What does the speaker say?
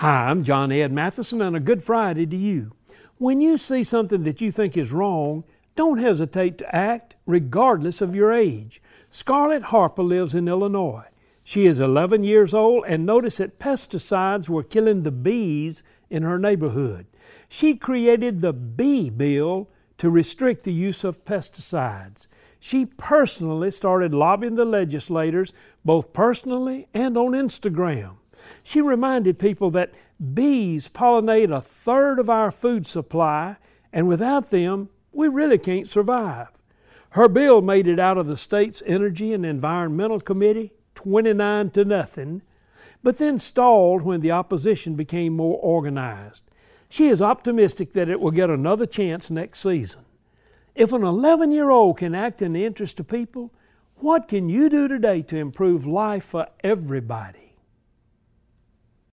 Hi, I'm John Ed Mathison, and a good Friday to you. When you see something that you think is wrong, don't hesitate to act, regardless of your age. Scarlett Harper lives in Illinois. She is 11 years old and noticed that pesticides were killing the bees in her neighborhood. She created the Bee Bill to restrict the use of pesticides. She personally started lobbying the legislators, both personally and on Instagram. She reminded people that bees pollinate a third of our food supply, and without them, we really can't survive. Her bill made it out of the state's Energy and Environmental Committee 29 to nothing, but then stalled when the opposition became more organized. She is optimistic that it will get another chance next season. If an 11 year old can act in the interest of people, what can you do today to improve life for everybody?